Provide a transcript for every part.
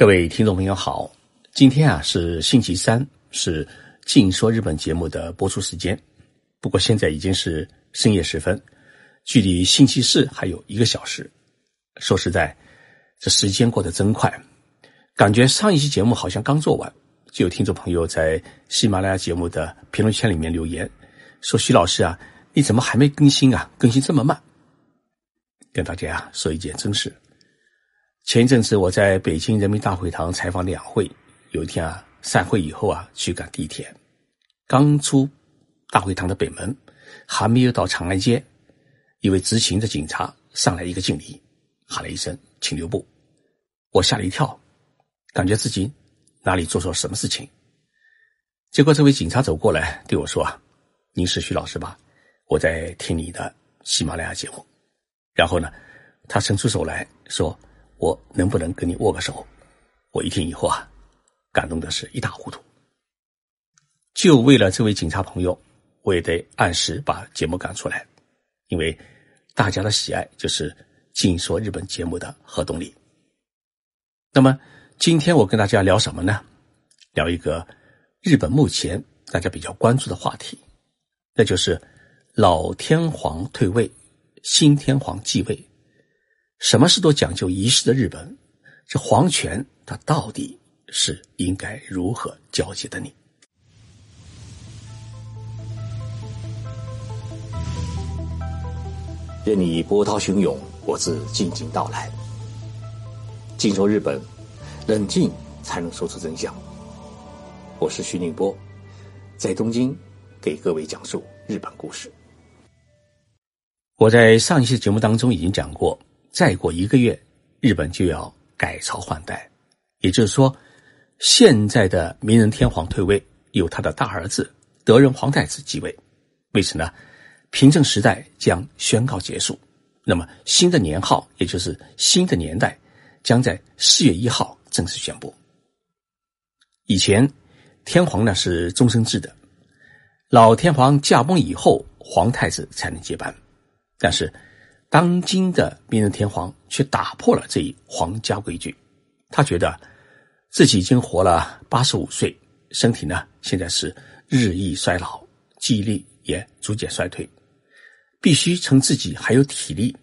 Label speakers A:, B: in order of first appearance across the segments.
A: 各位听众朋友好，今天啊是星期三，是《静说日本》节目的播出时间。不过现在已经是深夜时分，距离星期四还有一个小时。说实在，这时间过得真快，感觉上一期节目好像刚做完，就有听众朋友在喜马拉雅节目的评论圈里面留言说：“徐老师啊，你怎么还没更新啊？更新这么慢？”跟大家啊说一件真事。前一阵子我在北京人民大会堂采访两会，有一天啊，散会以后啊，去赶地铁，刚出大会堂的北门，还没有到长安街，一位执勤的警察上来一个敬礼，喊了一声“请留步”，我吓了一跳，感觉自己哪里做错什么事情。结果这位警察走过来对我说：“啊，您是徐老师吧？我在听你的喜马拉雅节目。”然后呢，他伸出手来说。我能不能跟你握个手？我一听以后啊，感动的是一塌糊涂。就为了这位警察朋友，我也得按时把节目赶出来，因为大家的喜爱就是《静说日本》节目的核动力。那么今天我跟大家聊什么呢？聊一个日本目前大家比较关注的话题，那就是老天皇退位，新天皇继位。什么事都讲究仪式的日本，这皇权它到底是应该如何交接的呢？
B: 任你波涛汹涌，我自静静到来。静说日本，冷静才能说出真相。我是徐宁波，在东京给各位讲述日本故事。
A: 我在上一期节目当中已经讲过。再过一个月，日本就要改朝换代，也就是说，现在的明仁天皇退位，由他的大儿子德仁皇太子继位。为此呢，平成时代将宣告结束。那么，新的年号，也就是新的年代，将在四月一号正式宣布。以前，天皇呢是终身制的，老天皇驾崩以后，皇太子才能接班。但是，当今的明仁天皇却打破了这一皇家规矩，他觉得自己已经活了八十五岁，身体呢现在是日益衰老，记忆力也逐渐衰退，必须趁自己还有体力、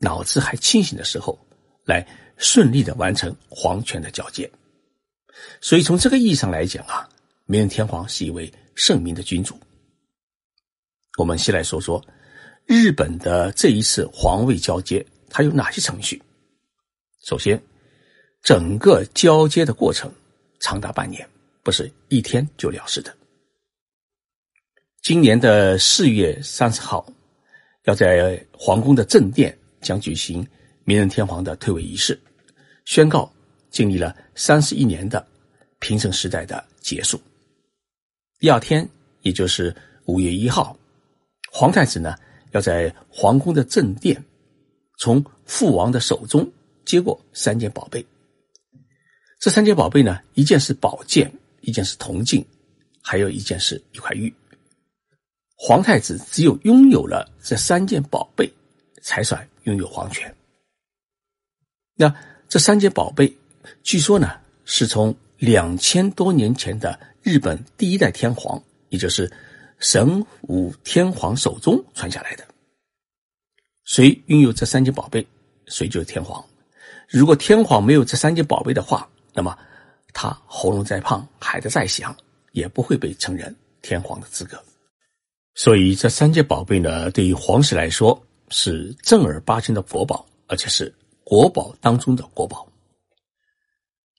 A: 脑子还清醒的时候，来顺利的完成皇权的交接。所以从这个意义上来讲啊，明仁天皇是一位圣明的君主。我们先来说说。日本的这一次皇位交接，它有哪些程序？首先，整个交接的过程长达半年，不是一天就了事的。今年的四月三十号，要在皇宫的正殿将举行明仁天皇的退位仪式，宣告经历了三十一年的平成时代的结束。第二天，也就是五月一号，皇太子呢？要在皇宫的正殿，从父王的手中接过三件宝贝。这三件宝贝呢，一件是宝剑，一件是铜镜，还有一件是一块玉。皇太子只有拥有了这三件宝贝，才算拥有皇权。那这三件宝贝，据说呢，是从两千多年前的日本第一代天皇，也就是。神武天皇手中传下来的，谁拥有这三件宝贝，谁就是天皇。如果天皇没有这三件宝贝的话，那么他喉咙再胖，喊得再响，也不会被承认天皇的资格。所以这三件宝贝呢，对于皇室来说是正儿八经的国宝，而且是国宝当中的国宝。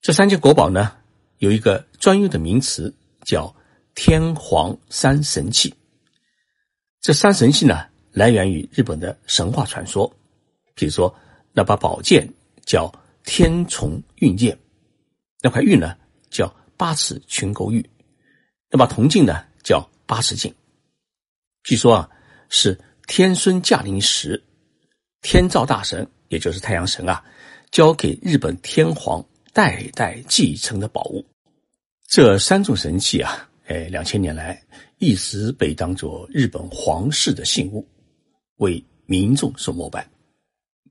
A: 这三件国宝呢，有一个专用的名词叫。天皇三神器，这三神器呢，来源于日本的神话传说。比如说，那把宝剑叫天虫运剑，那块玉呢叫八尺群勾玉，那把铜镜呢叫八尺镜。据说啊，是天孙驾临时，天照大神，也就是太阳神啊，交给日本天皇代代继承的宝物。这三种神器啊。哎，两千年来一直被当作日本皇室的信物，为民众所膜拜。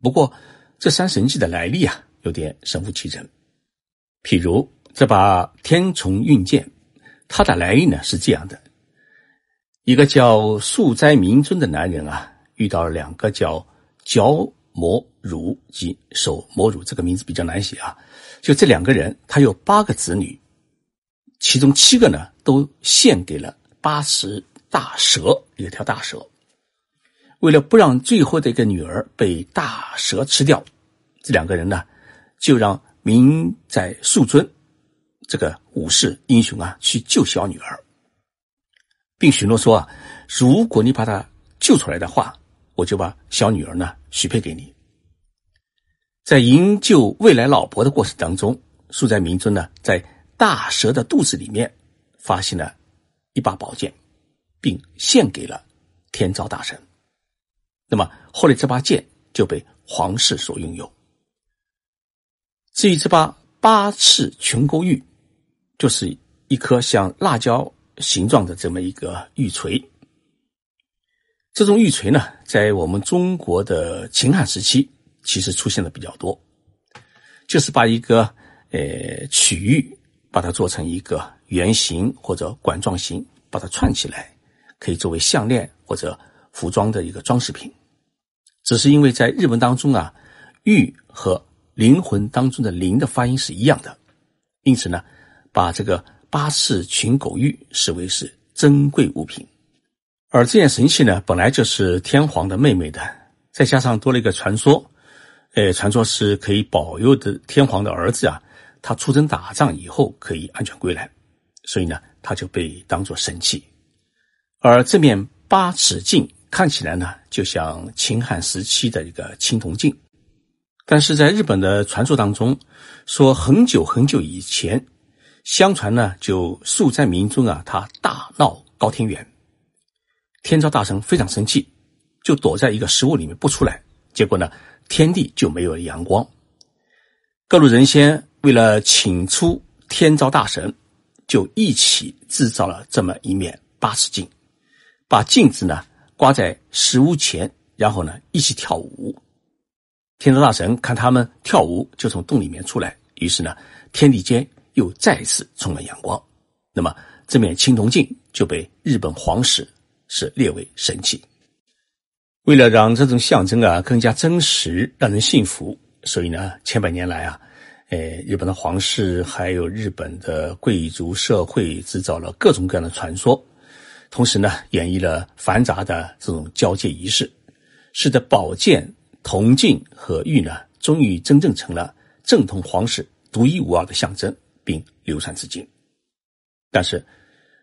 A: 不过，这三神器的来历啊，有点神乎其神。譬如这把天丛运剑，它的来历呢是这样的：一个叫素斋明尊的男人啊，遇到了两个叫角魔乳及手魔乳，这个名字比较难写啊。就这两个人，他有八个子女，其中七个呢都献给了八十大蛇，一条大蛇。为了不让最后的一个女儿被大蛇吃掉，这两个人呢就让明在素尊这个武士英雄啊去救小女儿，并许诺说啊，如果你把她救出来的话，我就把小女儿呢许配给你。在营救未来老婆的过程当中，素在明尊呢在大蛇的肚子里面发现了一把宝剑，并献给了天照大神。那么后来这把剑就被皇室所拥有。至于这把八尺琼勾玉，就是一颗像辣椒形状的这么一个玉锤。这种玉锤呢，在我们中国的秦汉时期其实出现的比较多，就是把一个呃曲玉，把它做成一个圆形或者管状形，把它串起来，可以作为项链或者服装的一个装饰品。只是因为在日文当中啊，玉和灵魂当中的灵的发音是一样的，因此呢，把这个八世群狗玉视为是珍贵物品。而这件神器呢，本来就是天皇的妹妹的，再加上多了一个传说，呃，传说是可以保佑的天皇的儿子啊，他出征打仗以后可以安全归来，所以呢，他就被当作神器。而这面八尺镜。看起来呢，就像秦汉时期的一个青铜镜，但是在日本的传说当中，说很久很久以前，相传呢，就素在明尊啊，他大闹高天原，天照大神非常生气，就躲在一个食物里面不出来，结果呢，天地就没有了阳光。各路人仙为了请出天照大神，就一起制造了这么一面八尺镜，把镜子呢。挂在石屋前，然后呢一起跳舞。天照大神看他们跳舞，就从洞里面出来。于是呢，天地间又再次充满阳光。那么这面青铜镜就被日本皇室是列为神器。为了让这种象征啊更加真实，让人信服，所以呢，千百年来啊，呃，日本的皇室还有日本的贵族社会制造了各种各样的传说。同时呢，演绎了繁杂的这种交接仪式，使得宝剑、铜镜和玉呢，终于真正成了正统皇室独一无二的象征，并流传至今。但是，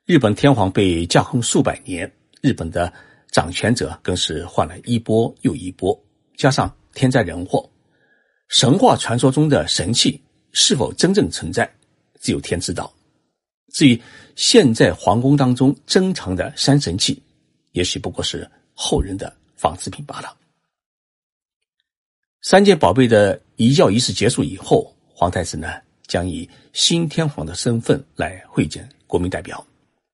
A: 日本天皇被架空数百年，日本的掌权者更是换了一波又一波，加上天灾人祸，神话传说中的神器是否真正存在，只有天知道。至于现在皇宫当中珍藏的山神器，也许不过是后人的仿制品罢了。三件宝贝的移教仪式结束以后，皇太子呢将以新天皇的身份来会见国民代表，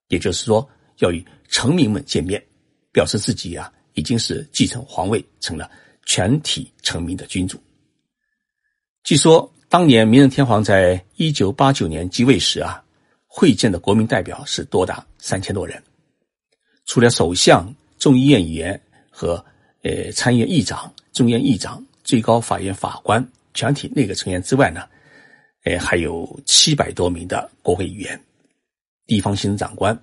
A: 也就是说要与臣民们见面，表示自己啊已经是继承皇位，成了全体臣民的君主。据说当年明仁天皇在一九八九年继位时啊。会见的国民代表是多达三千多人，除了首相、众议院议员和呃参议院议长、众议院议长、最高法院法官、全体内阁成员之外呢，呃还有七百多名的国会议员、地方行政长官、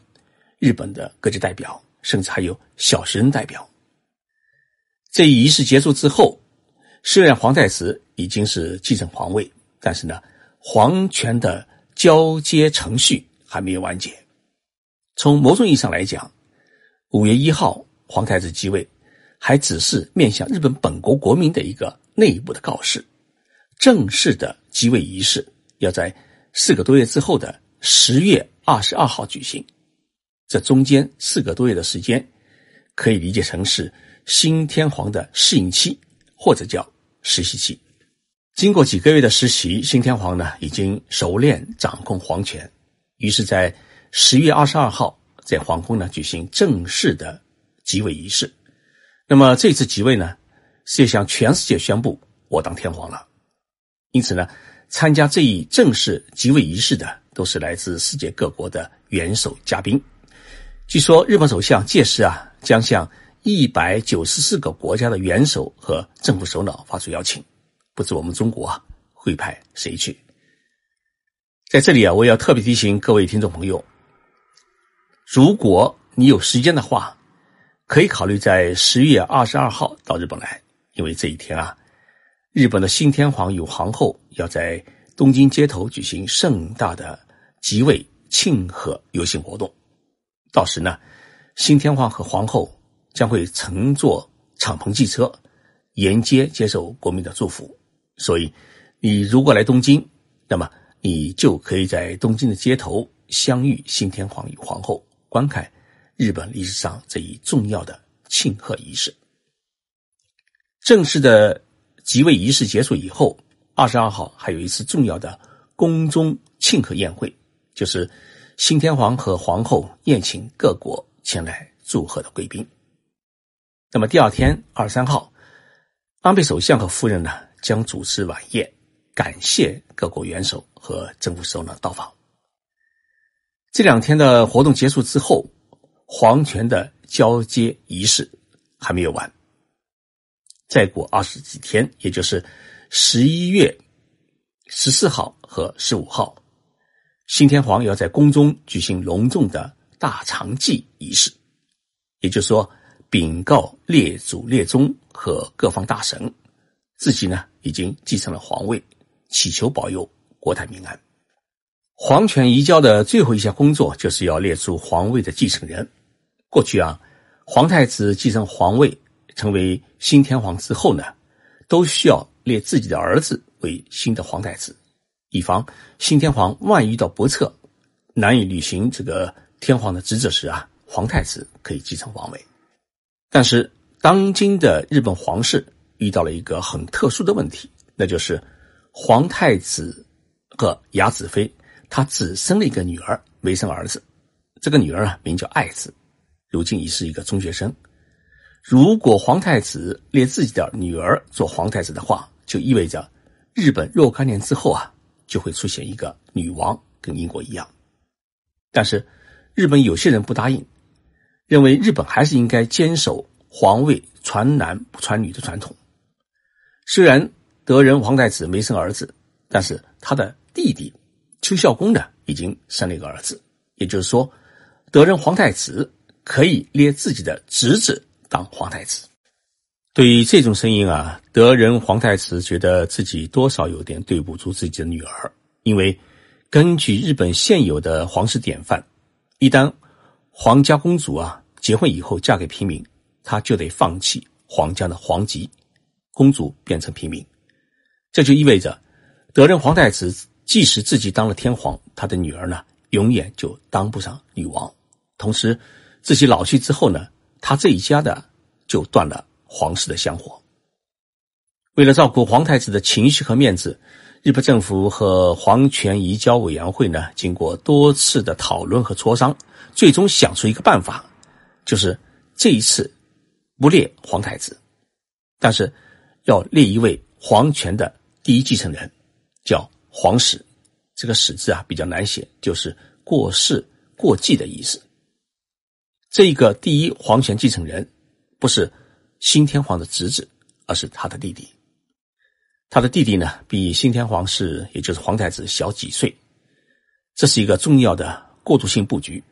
A: 日本的各级代表，甚至还有小学生代表。这一仪式结束之后，虽然皇太子已经是继承皇位，但是呢，皇权的。交接程序还没有完结。从某种意义上来讲，五月一号皇太子继位，还只是面向日本本国国民的一个内部的告示。正式的继位仪式要在四个多月之后的十月二十二号举行。这中间四个多月的时间，可以理解成是新天皇的适应期，或者叫实习期。经过几个月的实习，新天皇呢已经熟练掌控皇权，于是，在十月二十二号，在皇宫呢举行正式的即位仪式。那么这次即位呢，是向全世界宣布我当天皇了。因此呢，参加这一正式即位仪式的都是来自世界各国的元首嘉宾。据说日本首相届时啊，将向一百九十四个国家的元首和政府首脑发出邀请，不知我们中国啊会派谁去？在这里啊，我要特别提醒各位听众朋友，如果你有时间的话，可以考虑在十月二十二号到日本来，因为这一天啊。日本的新天皇与皇后要在东京街头举行盛大的即位庆贺游行活动，到时呢，新天皇和皇后将会乘坐敞篷汽车沿街接受国民的祝福。所以，你如果来东京，那么你就可以在东京的街头相遇新天皇与皇后，观看日本历史上这一重要的庆贺仪式。正式的。即位仪式结束以后，二十二号还有一次重要的宫中庆贺宴会，就是新天皇和皇后宴请各国前来祝贺的贵宾。那么第二天二三号，安倍首相和夫人呢将主持晚宴，感谢各国元首和政府首脑到访。这两天的活动结束之后，皇权的交接仪式还没有完。再过二十几天，也就是十一月十四号和十五号，新天皇要在宫中举行隆重的大长祭仪式，也就是说，禀告列祖列宗和各方大神，自己呢已经继承了皇位，祈求保佑国泰民安。皇权移交的最后一项工作，就是要列出皇位的继承人。过去啊，皇太子继承皇位。成为新天皇之后呢，都需要列自己的儿子为新的皇太子，以防新天皇万一遇到不测，难以履行这个天皇的职责时啊，皇太子可以继承皇位。但是，当今的日本皇室遇到了一个很特殊的问题，那就是皇太子和雅子妃他只生了一个女儿，没生儿子。这个女儿啊，名叫爱子，如今已是一个中学生。如果皇太子列自己的女儿做皇太子的话，就意味着日本若干年之后啊，就会出现一个女王，跟英国一样。但是日本有些人不答应，认为日本还是应该坚守皇位传男不传女的传统。虽然德仁皇太子没生儿子，但是他的弟弟邱孝公呢，已经生了一个儿子。也就是说，德仁皇太子可以列自己的侄子。当皇太子，对于这种声音啊，德仁皇太子觉得自己多少有点对不住自己的女儿，因为根据日本现有的皇室典范，一旦皇家公主啊结婚以后嫁给平民，她就得放弃皇家的皇籍，公主变成平民，这就意味着德仁皇太子即使自己当了天皇，他的女儿呢永远就当不上女王，同时自己老去之后呢。他这一家的就断了皇室的香火。为了照顾皇太子的情绪和面子，日本政府和皇权移交委员会呢，经过多次的讨论和磋商，最终想出一个办法，就是这一次不列皇太子，但是要列一位皇权的第一继承人，叫皇史。这个“史”字啊比较难写，就是过世、过继的意思。这个第一皇权继承人，不是新天皇的侄子，而是他的弟弟。他的弟弟呢，比新天皇是，也就是皇太子小几岁。这是一个重要的过渡性布局，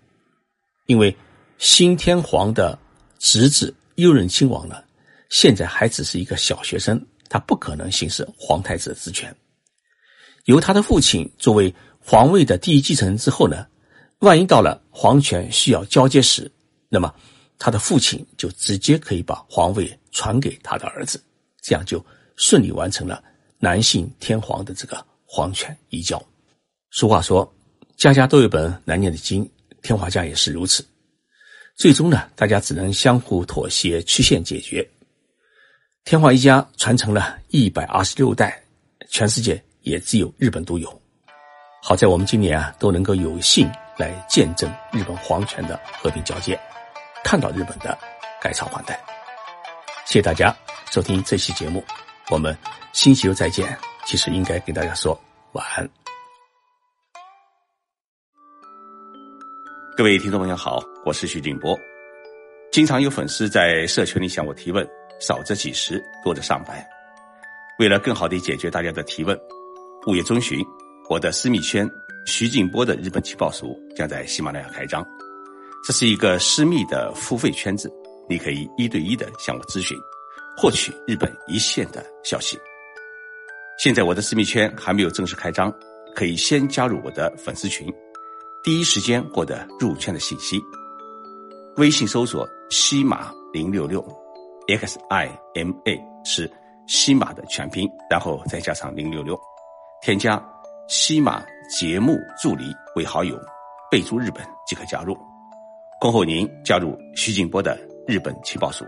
A: 因为新天皇的侄子悠仁亲王呢，现在还只是一个小学生，他不可能行使皇太子的职权。由他的父亲作为皇位的第一继承人之后呢，万一到了皇权需要交接时，那么，他的父亲就直接可以把皇位传给他的儿子，这样就顺利完成了男性天皇的这个皇权移交。俗话说：“家家都有本难念的经”，天华家也是如此。最终呢，大家只能相互妥协，曲线解决。天皇一家传承了一百二十六代，全世界也只有日本独有。好在我们今年啊，都能够有幸来见证日本皇权的和平交接。看到日本的改朝换代，谢谢大家收听这期节目，我们星期六再见。其实应该给大家说
C: 晚安。
A: 各位听众朋友好，我是徐静波。经常有粉丝在社群里向我提问，少则几十，多则上百。为了更好地解决大家的提问，五月中旬，我的私密圈徐静波的日本情报署将在喜马拉雅开张。这是一个私密的付费圈子，你可以一对一的向我咨询，获取日本一线的消息。现在我的私密圈还没有正式开张，可以先加入我的粉丝群，第一时间获得入圈的信息。微信搜索“西马零六六 ”，X I M A 是西马的全拼，然后再加上零六六，添加西马节目助理为好友，备注日本即可加入。恭候您加入徐静波的日本情报署。